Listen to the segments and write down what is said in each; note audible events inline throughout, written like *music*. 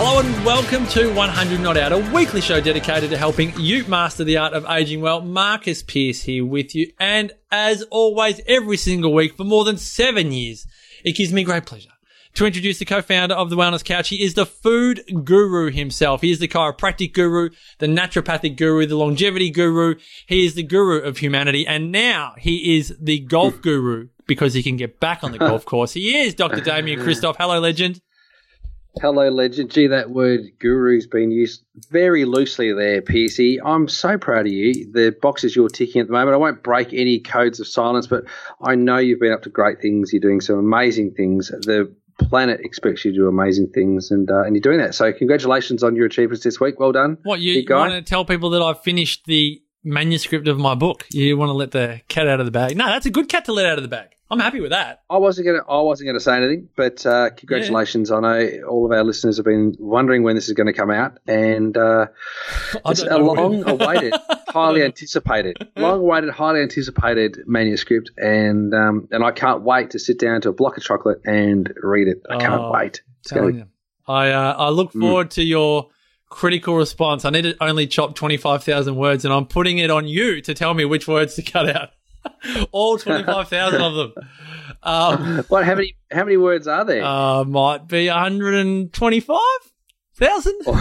Hello and welcome to 100 Not Out, a weekly show dedicated to helping you master the art of aging well. Marcus Pearce here with you. And as always, every single week for more than seven years, it gives me great pleasure to introduce the co-founder of the Wellness Couch. He is the food guru himself. He is the chiropractic guru, the naturopathic guru, the longevity guru. He is the guru of humanity. And now he is the golf guru because he can get back on the golf *laughs* course. He is Dr. Damian Kristof. Hello, legend. Hello, legend. Gee, that word guru's been used very loosely there, PC. I'm so proud of you. The boxes you're ticking at the moment, I won't break any codes of silence, but I know you've been up to great things. You're doing some amazing things. The planet expects you to do amazing things, and uh, and you're doing that. So, congratulations on your achievements this week. Well done. What you, you want to tell people that I've finished the manuscript of my book? You want to let the cat out of the bag? No, that's a good cat to let out of the bag. I'm happy with that. I wasn't gonna. I wasn't gonna say anything, but uh, congratulations! Yeah. I know all of our listeners have been wondering when this is going to come out, and uh, *sighs* it's a long-awaited, *laughs* highly anticipated, long-awaited, highly anticipated manuscript, and um, and I can't wait to sit down to a block of chocolate and read it. I can't oh, wait. It's telling be- you. I uh, I look mm. forward mm. to your critical response. I need to only chop twenty five thousand words, and I'm putting it on you to tell me which words to cut out. *laughs* All 25,000 of them. Um, what? How many? How many words are there? Uh, might be 125,000. *laughs* so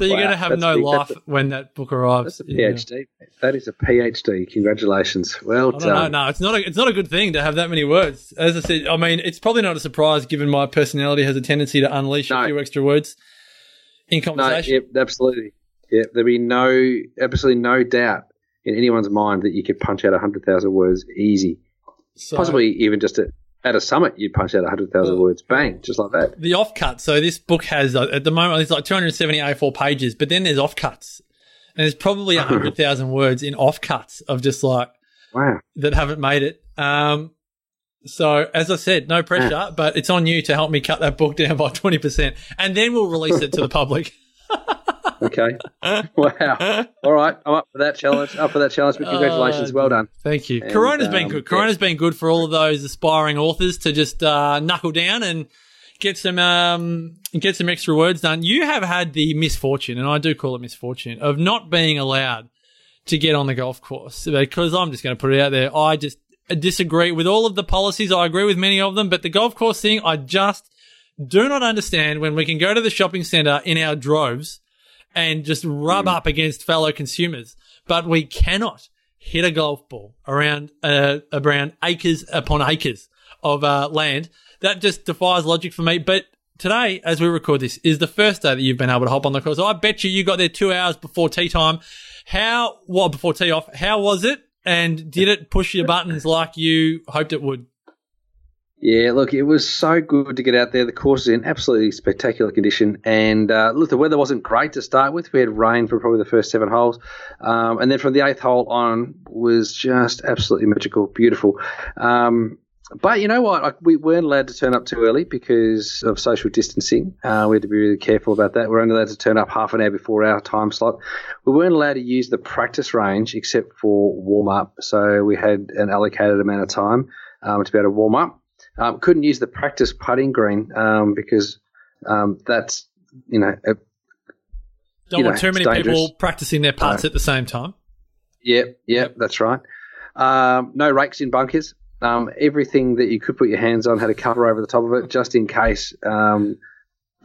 you're going to have no big. life a, when that book arrives. That's a PhD. That is a PhD. Congratulations. Well done. No, it's not. A, it's not a good thing to have that many words. As I said, I mean, it's probably not a surprise given my personality has a tendency to unleash no. a few extra words in conversation. No, yep, absolutely. Yeah, there'd be no, absolutely no doubt in anyone's mind that you could punch out 100,000 words easy. So, Possibly even just at, at a summit, you'd punch out 100,000 words, bang, just like that. The offcut. So this book has, uh, at the moment, it's like 270 A4 pages, but then there's offcuts. And there's probably 100,000 *laughs* words in offcuts of just like, wow, that haven't made it. Um, so as I said, no pressure, yeah. but it's on you to help me cut that book down by 20%. And then we'll release it to the public. Okay. *laughs* wow. All right. I'm up for that challenge. Up for that challenge. But congratulations. Uh, well done. Thank you. And, Corona's um, been good. Corona's yeah. been good for all of those aspiring authors to just uh, knuckle down and get some um, get some extra words done. You have had the misfortune, and I do call it misfortune, of not being allowed to get on the golf course because I'm just going to put it out there. I just disagree with all of the policies. I agree with many of them, but the golf course thing, I just do not understand when we can go to the shopping center in our droves and just rub mm. up against fellow consumers. But we cannot hit a golf ball around uh, around acres upon acres of uh, land. That just defies logic for me. But today, as we record this, is the first day that you've been able to hop on the course. So I bet you you got there two hours before tee time. How well before tee off? How was it? And did it push your buttons like you hoped it would? Yeah, look, it was so good to get out there. The course is in absolutely spectacular condition, and uh, look, the weather wasn't great to start with. We had rain for probably the first seven holes, um, and then from the eighth hole on was just absolutely magical, beautiful. Um, but you know what? we weren't allowed to turn up too early because of social distancing. Uh, we had to be really careful about that. We're only allowed to turn up half an hour before our time slot. We weren't allowed to use the practice range except for warm up. So we had an allocated amount of time um, to be able to warm up. Um, couldn't use the practice putting green um, because um, that's you know. A, Don't want know, too many dangerous. people practicing their putts uh, at the same time. Yep, yep, that's right. Um, no rakes in bunkers. Um, everything that you could put your hands on had a cover over the top of it, just in case, um,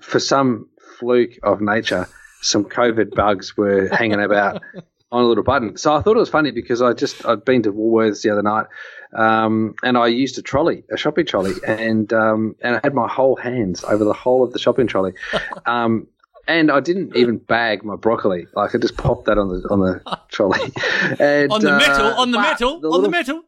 for some fluke of nature, some COVID bugs were hanging about *laughs* on a little button. So I thought it was funny because I just I'd been to Woolworths the other night, um, and I used a trolley, a shopping trolley, and um, and I had my whole hands over the whole of the shopping trolley. *laughs* Um, and I didn't even bag my broccoli. Like I just popped that on the on the trolley. *laughs* And, on the uh, metal, on the metal, the on the metal,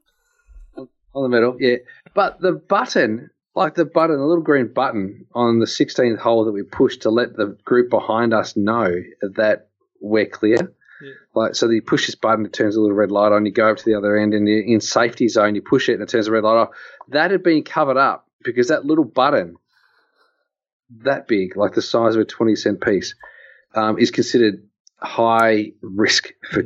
on the metal. Yeah, but the button, like the button, the little green button on the 16th hole that we pushed to let the group behind us know that we're clear Like so, you push this button, it turns a little red light on. You go up to the other end, and in safety zone. You push it, and it turns a red light off. That had been covered up because that little button, that big, like the size of a twenty cent piece, um, is considered high risk for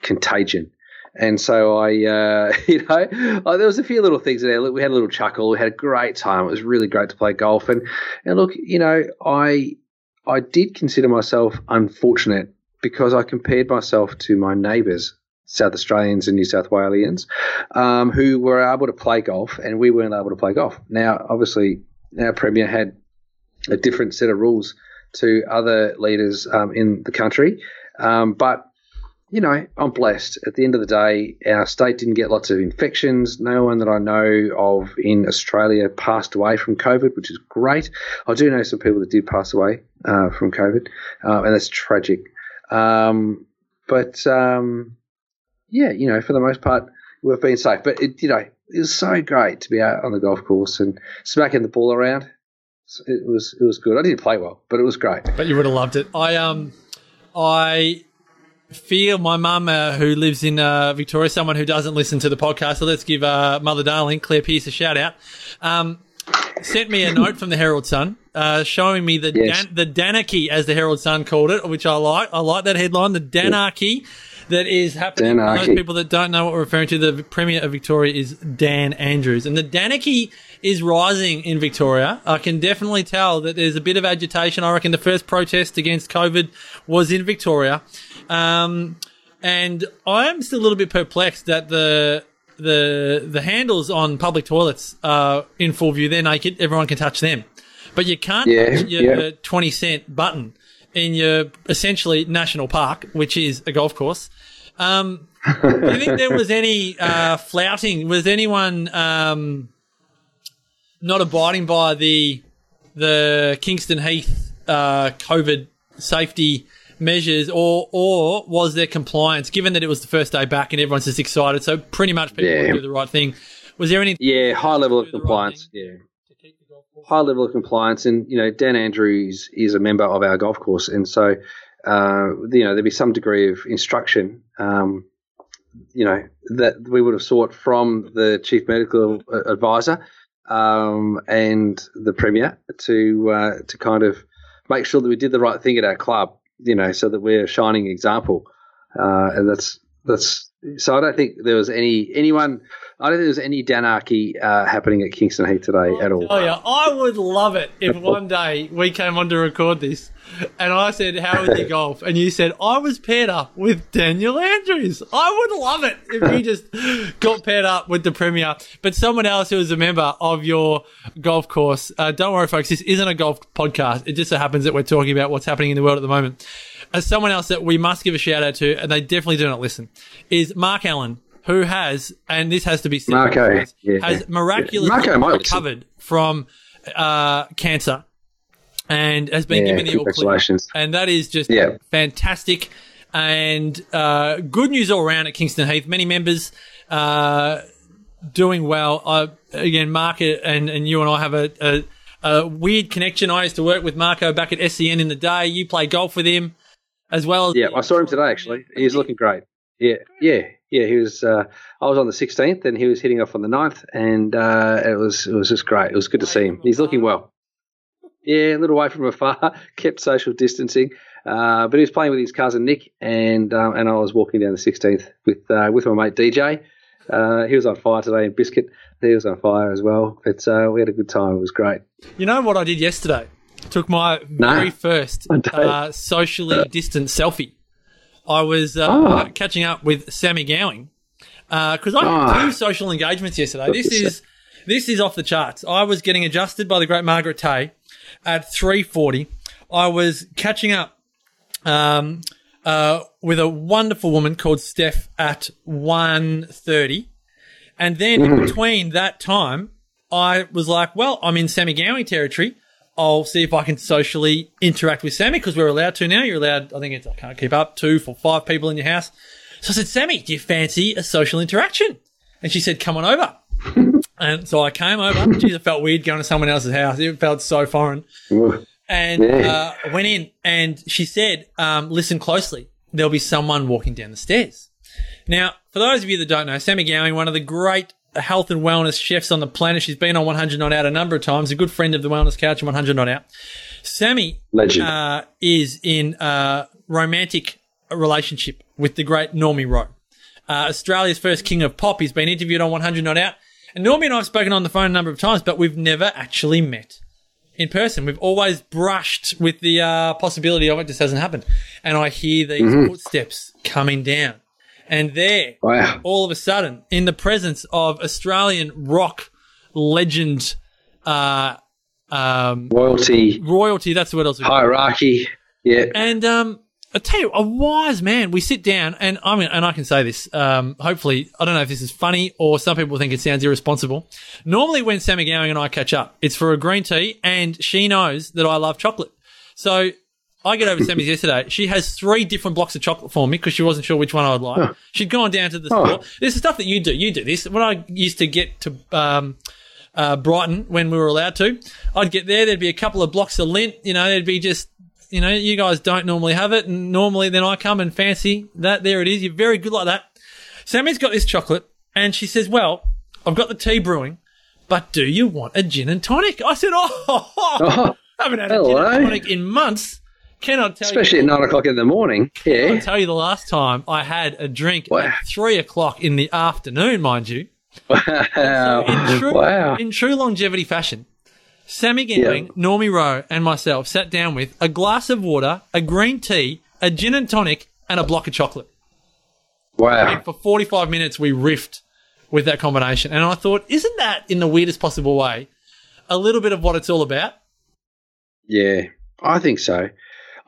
contagion. And so I, uh, *laughs* you know, oh, there was a few little things there. We had a little chuckle. We had a great time. It was really great to play golf. And and look, you know, I I did consider myself unfortunate because I compared myself to my neighbours, South Australians and New South Walesians, um, who were able to play golf, and we weren't able to play golf. Now, obviously, our premier had a different set of rules to other leaders um, in the country, um, but you know, I'm blessed. At the end of the day, our state didn't get lots of infections. No one that I know of in Australia passed away from COVID, which is great. I do know some people that did pass away uh, from COVID, uh, and that's tragic. Um, but um, yeah, you know, for the most part, we've been safe. But it, you know, it was so great to be out on the golf course and smacking the ball around. It was it was good. I didn't play well, but it was great. But you would have loved it. I um, I fear my mum, uh, who lives in uh, Victoria, someone who doesn't listen to the podcast. So let's give uh, Mother Darling, Claire Pearce, a shout out. Um, sent me a note from the Herald Sun uh, showing me the Yes. Dan- the Danarchy, as the Herald Sun called it, which I like. I like that headline, the Danarchy. That is happening. For those people that don't know what we're referring to, the Premier of Victoria is Dan Andrews. And the Danarchy is rising in Victoria. I can definitely tell that there's a bit of agitation. I reckon the first protest against COVID was in Victoria. Um, and I am still a little bit perplexed that the the the handles on public toilets are in full view. They're naked. Everyone can touch them, but you can't Yeah, touch your yeah. twenty cent button in your essentially national park, which is a golf course. Um, do you think there was any uh, flouting? Was anyone um, not abiding by the the Kingston Heath uh, COVID safety measures, or or was there compliance? Given that it was the first day back and everyone's just excited, so pretty much people Yeah. do the right thing. Was there any Yeah, high level of the right compliance. Yeah. to keep the golf course? high level of compliance. And you know, Dan Andrews is a member of our golf course, and so uh, you know there'd be some degree of instruction. Um, you know that we would have sought from the chief medical advisor um, and the premier to uh, to kind of make sure that we did the right thing at our club. You know, so that we're a shining example. Uh, and that's that's so. I don't think there was any anyone. I don't think there's any danarchy uh, happening at Kingston Heath today at all. Oh yeah, I would love it if *laughs* one day we came on to record this, and I said, "How was your golf?" and you said, "I was paired up with Daniel Andrews." I would love it if you just got paired up with the premier, but someone else who is a member of your golf course. Uh, don't worry, folks. This isn't a golf podcast. It just so happens that we're talking about what's happening in the world at the moment. As someone else that we must give a shout out to, and they definitely do not listen, is Mark Allen. Who has, and this has to be said, Marco, yeah. has miraculously Marco recovered from uh, cancer and has been Yeah, given the all clear. And that is just Yeah. fantastic and uh, good news all around at Kingston Heath. Many members uh, doing well. Uh, again, Mark and, and you and I have a, a, a weird connection. I used to work with Marco back at SCN in the day. You play golf with him as well. As Yeah, I saw him today actually. He's looking great. Yeah, yeah, yeah. He was. Uh, I was on the 16th, and he was hitting off on the 9th, and uh, it was it was just great. It was good to see him. He's looking well. Yeah, a little away from afar, *laughs* kept social distancing, uh, but he was playing with his cousin Nick, and um, and I was walking down the 16th with uh, with my mate DJ. Uh, he was on fire today, and Biscuit he was on fire as well. But uh, we had a good time. It was great. You know what I did yesterday? Took my No. very first *laughs* uh, socially distant selfie. I was uh, Ah. catching up with Sammy Gowing because I had Ah. two social engagements yesterday. This is this is off the charts. I was getting adjusted by the great Margaret Tay at three forty. I was catching up um, uh, with a wonderful woman called Steph at one thirty. And then in between that time, I was like, well, I'm in Sammy Gowing territory. I'll see if I can socially interact with Sammy because we're allowed to now. You're allowed, I think it's, I can't keep up, two for five people in your house. So I said, Sammy, do you fancy a social interaction? And she said, come on over. *laughs* and so I came over. Jeez, it felt weird going to someone else's house. It felt so foreign and uh, went in and she said, um, listen closely. there'll be someone walking down the stairs. Now, for those of you that don't know, Sammy Gowing, one of the great health and wellness chefs on the planet. She's been on 100 Not Out a number of times, a good friend of the Wellness Couch and 100 Not Out. Sammy uh, is in a romantic relationship with the great Normie Rowe, uh, Australia's first king of pop. He's been interviewed on 100 Not Out. And Normie and I have spoken on the phone a number of times, but we've never actually met in person. We've always brushed with the uh, possibility of it, just hasn't happened. And I hear these footsteps coming down. And there, Wow. all of a sudden, in the presence of Australian rock legend, uh, um, Royalty, royalty, that's the word I was looking for. hierarchy. Yeah. And um, I tell you, a wise man. We sit down, and I mean, and I can say this. Um, hopefully, I don't know if this is funny or some people think it sounds irresponsible. Normally, when Sammy Gowing and I catch up, it's for a green tea, and she knows that I love chocolate. So I get over to Sammy's yesterday. She has three different blocks of chocolate for me because she wasn't sure which one I'd like. She'd gone down to the Oh. store. This is stuff that you do. You do this. When I used to get to um, uh, Brighton when we were allowed to, I'd get there. There'd be a couple of blocks of Lindt. You know, there'd be just you know, you guys don't normally have it, and normally then I come and fancy that. There it is. You're very good like that. Sammy's got this chocolate, and she says, "Well, I've got the tea brewing, but do you want a gin and tonic?" I said, "Oh, *laughs* Oh, haven't had a gin and tonic in months. Cannot tell especially you." at nine o'clock in the morning. Yeah. I'll tell you the last time I had a drink Wow. at three o'clock in the afternoon, mind you. Wow. In true, wow. in true longevity fashion, Sammy Gowing, Normie Rowe, and myself sat down with a glass of water, a green tea, a gin and tonic, and a block of chocolate. Wow. For 45 minutes, we riffed with that combination. And I thought, isn't that, in the weirdest possible way, a little bit of what it's all about? Yeah, I think so.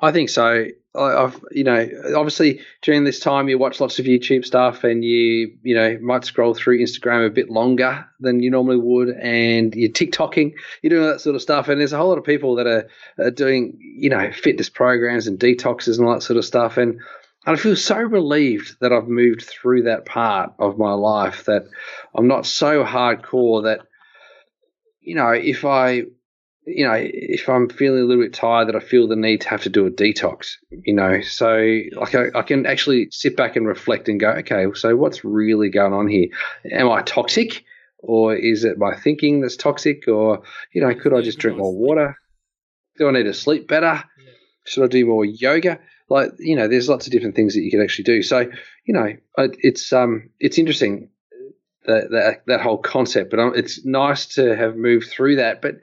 I think so. I, I've, you know, obviously during this time you watch lots of YouTube stuff and you, you know, might scroll through Instagram a bit longer than you normally would, and you're TikToking, you're doing that sort of stuff. And there's a whole lot of people that are, are doing, you know, fitness programs and detoxes and all that sort of stuff. And and I feel so relieved that I've moved through that part of my life that I'm not so hardcore that, you know, if I you know, if I'm feeling a little bit tired, that I feel the need to have to do a detox, you know. So, like, I, I can actually sit back and reflect and go, okay, so what's really going on here? Am I toxic? Or is it my thinking that's toxic? Or, you know, could I just drink more water? Do I need to sleep better? Should I do more yoga? Like, you know, there's lots of different things that you can actually do. So, you know, it's um, it's interesting that that, that whole concept, but um, it's nice to have moved through that. But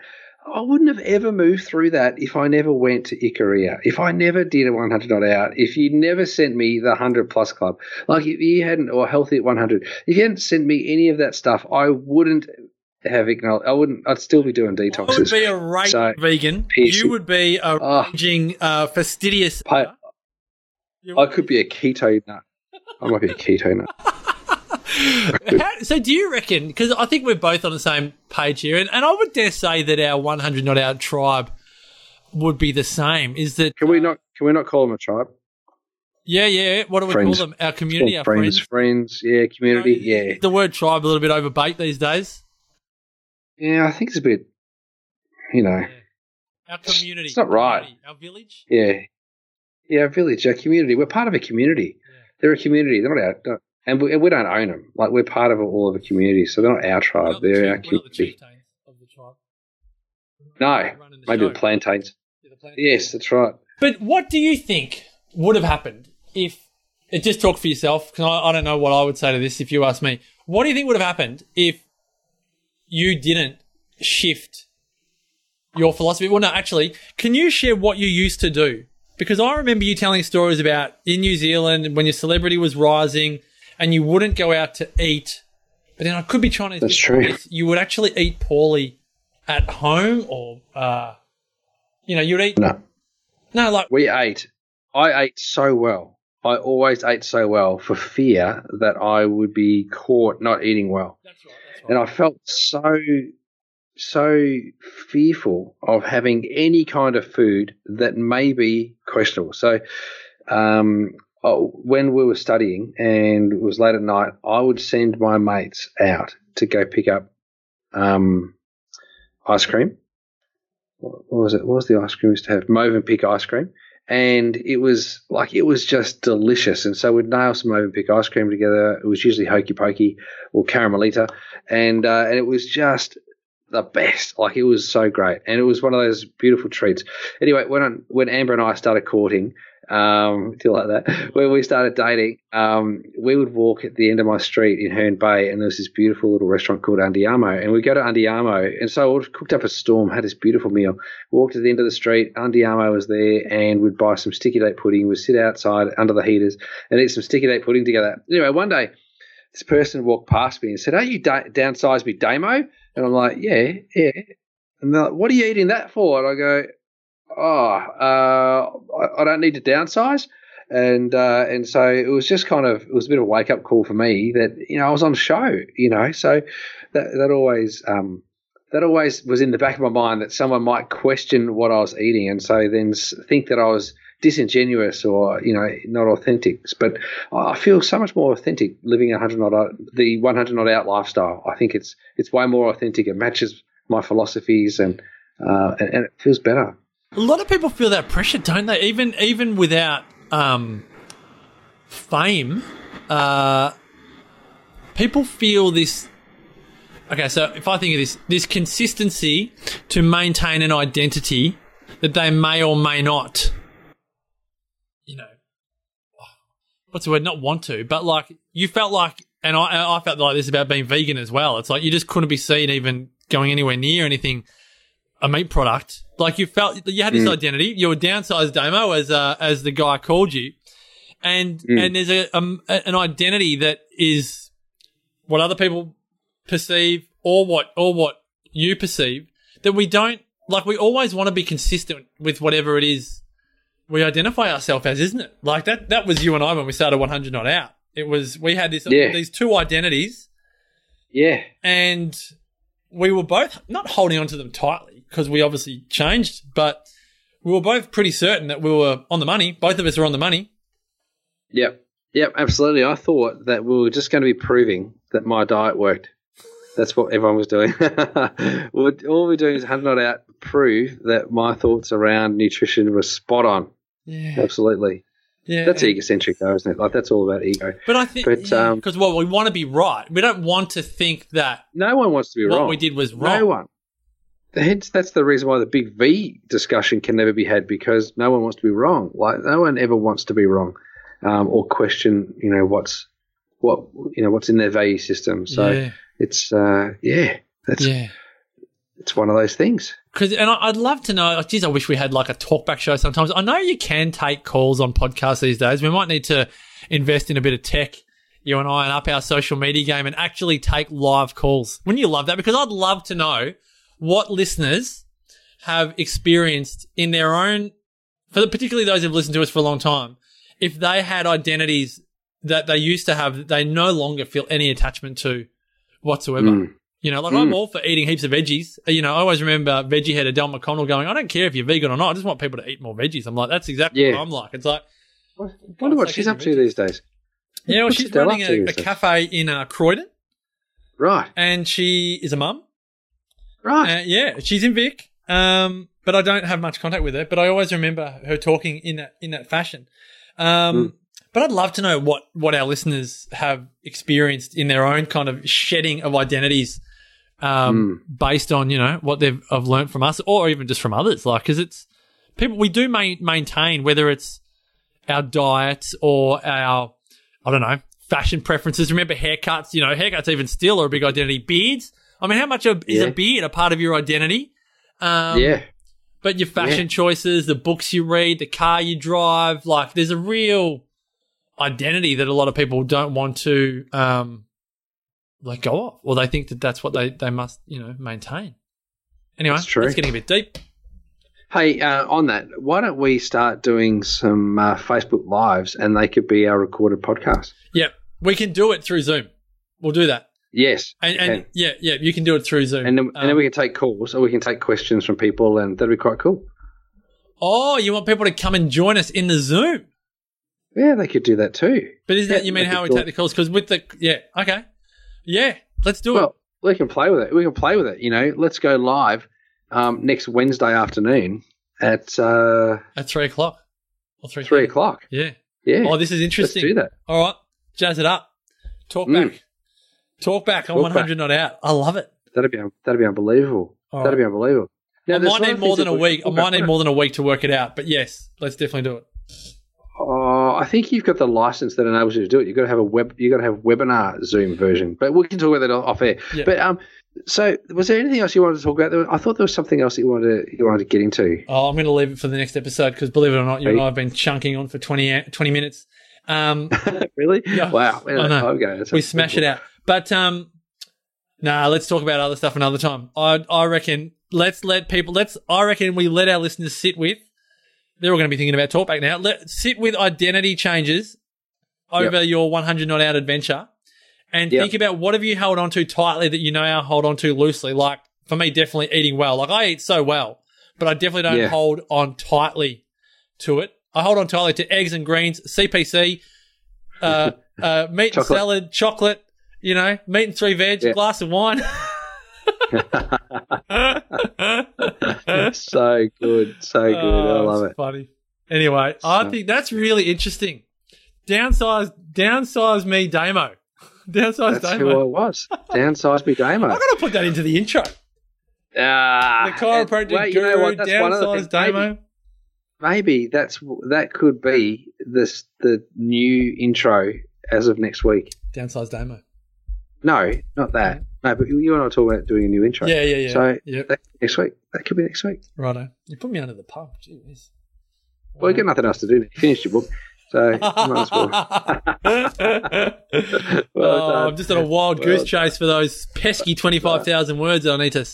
I wouldn't have ever moved through that if I never went to Ikaria, if I never did a 100 not out, if you never sent me the 100 plus club, like if you hadn't, or healthy at 100, if you hadn't sent me any of that stuff, I wouldn't have acknowledged, I wouldn't, I'd still be doing detoxes. I would be a raging So, vegan. You would be a Oh. raging, uh, fastidious. I, I could be a keto nut. I might be a keto nut. *laughs* How, so do you reckon, because I think we're both on the same page here, and, and I would dare say that our 100 Not Out tribe would be the same, is that, Can we not, can we not call them a tribe? yeah, yeah, what do we Friends. call them? Our community, our friends, friends. friends, yeah, community, You know, yeah. The word tribe a little bit overbait these days. Yeah, I think it's a bit, you know, Our community. It's not right. community, Our village. Yeah. Yeah, a village, our community. We're part of a community. They're a community. They're not our, and we, we don't own them. Like we're part of all of a community, so they're not our tribe. not They're chief- our we're the community. of the tribe. No, the maybe show. the plantains. Yeah, the planet. Yes, that's right. But what do you think would have happened if it just talk for yourself? Because I, I don't know what I would say to this if you ask me. What do you think would have happened if you didn't shift your philosophy? Well, no, actually, can you share what you used to do? Because I remember you telling stories about in New Zealand when your celebrity was rising and you wouldn't go out to eat. But then I could be trying to. That's true. You would actually eat poorly at home or, uh, you know, you'd eat. No, No, like we ate. I ate so well. I always ate so well for fear that I would be caught not eating well. That's right. That's right. and I felt so so fearful of having any kind of food that may be questionable. So, um, oh, when we were studying and it was late at night, I would send my mates out to go pick up um, ice cream. What was it? What was the ice cream we used to have? Mövenpick ice cream. and it was like it was just delicious. And so we'd nail some Mövenpick ice cream together. It was usually hokey pokey or caramelita, and uh, and it was just the best. Like it was so great, and it was one of those beautiful treats. Anyway, when when Amber and I started courting, um, do like that. When we started dating, um, we would walk at the end of my street in Herne Bay, and there was this beautiful little restaurant called Andiamo, and we'd go to Andiamo, and so we cooked up a storm, had this beautiful meal, walked to the end of the street, Andiamo was there, and we'd buy some sticky date pudding, we'd sit outside under the heaters and eat some sticky date pudding together. Anyway, one day, this person walked past me and said, "Are you da- downsized me, Damo?" And I'm like, "Yeah, yeah." And they're like, "What are you eating that for?" And I go, oh, uh, I, don't need to downsize. And uh, and so it was just kind of it was a bit of a wake up call for me that you know I was on show you know so that that always um, that always was in the back of my mind that someone might question what I was eating and so then think that I was disingenuous or you know not authentic. But I feel so much more authentic living a hundred not out, the one hundred not out lifestyle. I think it's it's way more authentic. It matches my philosophies and uh, and, and, it feels better. A lot of people feel that pressure, don't they? Even even without um, fame, uh, people feel this. Okay, so if I think of this, this consistency to maintain an identity that they may or may not, you know, what's the word? Not want to, but like you felt like, and I, I felt like this about being vegan as well. It's like you just couldn't be seen even going anywhere near anything a meat product. Like you felt you had this mm. identity. You were downsized demo as uh, as the guy called you, and mm. and there's a um, an identity that is what other people perceive or what or what you perceive that we don't like. We always want to be consistent with whatever it is we identify ourselves as, isn't it? Like that that was you and I when we started 100 Not Out. It was we had this yeah. these two identities. Yeah, and we were both not holding on to them tightly because we obviously changed, but we were both pretty certain that we were on the money. Both of us are on the money. Yep. Yep, absolutely. I thought that we were just going to be proving that my diet worked. That's what everyone was doing. *laughs* All we're doing is hunting it out prove that my thoughts around nutrition were spot on. Yeah. Absolutely. Yeah, that's egocentric, though, isn't it? Like that's all about ego. But I think, because yeah, um, well, we want to be right. We don't want to think that no one wants to be what wrong. What we did was wrong. No one hence that's the reason why the big V discussion can never be had because no one wants to be wrong. Like no one ever wants to be wrong um, or question, you know, what's what you know what's in their value system. So yeah. it's uh, yeah, that's yeah. It's one of those things. Because, and I'd love to know. Geez, I wish we had like a talkback show sometimes. I know you can take calls on podcasts these days. We might need to invest in a bit of tech you and I and up our social media game and actually take live calls. Wouldn't you love that? Because I'd love to know what listeners have experienced in their own, for the, particularly those who've listened to us for a long time, if they had identities that they used to have that they no longer feel any attachment to whatsoever. Mm. You know, like mm. I'm all for eating heaps of veggies. You know, I always remember veggie head Del McConnell going, I don't care if you're vegan or not. I just want people to eat more veggies. I'm like, that's exactly yeah. what I'm like. It's like, I wonder what she's up to these days. Yeah, well, she's running a, a cafe in uh, Croydon. Right. And she is a mum. Right. Uh, yeah, she's in Vic. Um, but I don't have much contact with her. But I always remember her talking in that in that fashion. Um, mm. But I'd love to know what what our listeners have experienced in their own kind of shedding of identities, um, mm. based on you know what they've have learned from us, or even just from others. Like, because it's people we do ma- maintain whether it's our diet or our I don't know fashion preferences. Remember haircuts? You know, haircuts even still are a big identity. Beards I mean, how much is yeah. a beard a part of your identity? Um, yeah. But your fashion yeah. choices, the books you read, the car you drive, like there's a real identity that a lot of people don't want to um, let go of, or they think that that's what they, they must, you know, maintain. Anyway, it's getting a bit deep. Hey, uh, on that, why don't we start doing some uh, Facebook Lives and they could be our recorded podcast? Yeah, we can do it through Zoom. We'll do that. Yes, and, and yeah, yeah, you can do it through Zoom, and then, um, and then we um, can take calls, or we can take questions from people, and that'd be quite cool. Oh, you want people to come and join us in the Zoom? Yeah, they could do that too. But is that you mean how we cool. take the calls? Because with the yeah, okay, yeah, let's do well, it. We can play with it. We can play with it. You know, let's go live um, next Wednesday afternoon at uh, at three o'clock. Or three. Three o'clock. Yeah. Yeah. Oh, this is Let's interesting. do that. All right, jazz it up. Talk Mm. Talk back on Talk 100 not out. I love it. That'd be that'd be unbelievable. All that'd be unbelievable. Now, I might need more than a week. I might need more than a week to work it out. But yes, let's definitely do it. Oh, I think you've got the license that enables you to do it. You've got to have a web. You've got to have webinar Zoom version. But we can talk about that off air. Yeah. But um, so was there anything else you wanted to talk about? I thought there was something else that you wanted to, you wanted to get into. Oh, I'm going to leave it for the next episode because believe it or not, you and. I have been chunking on for 20, 20 minutes. Um, *laughs* really? Yeah. Wow. I know. that time go? That's we smash it out. But um, nah, let's talk about other stuff another time. I I reckon let's let people. Let's I reckon we let our listeners sit with. They're all going to be thinking about talkback now. Let sit with identity changes over your 100 not out adventure, and Yep. think about what have you held on to tightly that you to hold on to loosely. Like for me, definitely eating well. Like I eat so well, but I definitely don't Yeah. hold on tightly to it. I hold on tightly to eggs and greens, CPC, uh, *laughs* uh, meat and salad, chocolate, you know, meat and three veg, Yeah. glass of wine. *laughs* *laughs* so good, so good. I Oh, love it. Funny. Anyway, I think that's really interesting. Downsize, downsize me, Damo. *laughs* Downsize That's who I was. Downsize me, Damo. I'm to put that into the intro. Ah, The chiropractic well, you guru, know what? That's one of the downsize things. Maybe, Damo. maybe that's that could be this the new intro as of next week. Downsize Damo. No, not that. No, but you and I are talking about doing a new intro. Yeah, yeah, yeah. So Yep. that, next week. That could be next week. Righto. You put me under the pump. Jeez. Well, you got nothing else to do. You finished your book, so you might as well. *laughs* *laughs* oh. I'm just on a wild Well goose chase for those pesky 25,000 words that I need to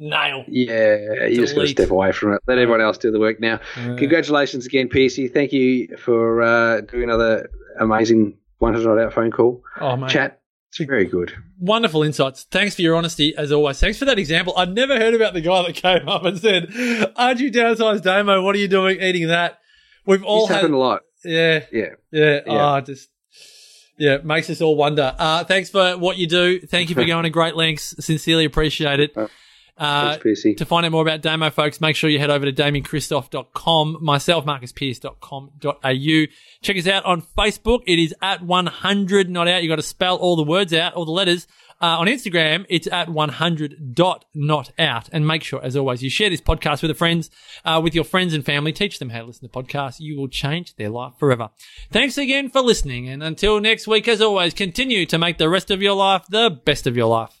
nail. Yeah, you just got to step away from it. Let everyone else do the work now. Congratulations again, Piercy. Thank you for uh, doing another amazing 100 out phone call. Oh, mate. Chat. Very good. Wonderful insights. Thanks for your honesty, as always. Thanks for that example. I'd never heard about the guy that came up and said, Aren't you downsized Damo? What are you doing eating that? We've all It's had. happened a lot. Yeah. Yeah. Yeah. Yeah. Oh, just. Yeah, makes us all wonder. Uh, thanks for what you do. Thank you for *laughs* going to great lengths. Sincerely appreciate it. Uh, Thanks, Piercy. to find out more about Damo, folks, make sure you head over to damiankristof.com, myself, marcuspearce.com.au. Check us out on Facebook. It is at 100 not out. You got to spell all the words out, all the letters. Uh, on Instagram, it's at 100 dot not out. And make sure, as always, you share this podcast with your friends, uh, with your friends and family. Teach them how to listen to podcasts. You will change their life forever. Thanks again for listening. And until next week, as always, continue to make the rest of your life the best of your life.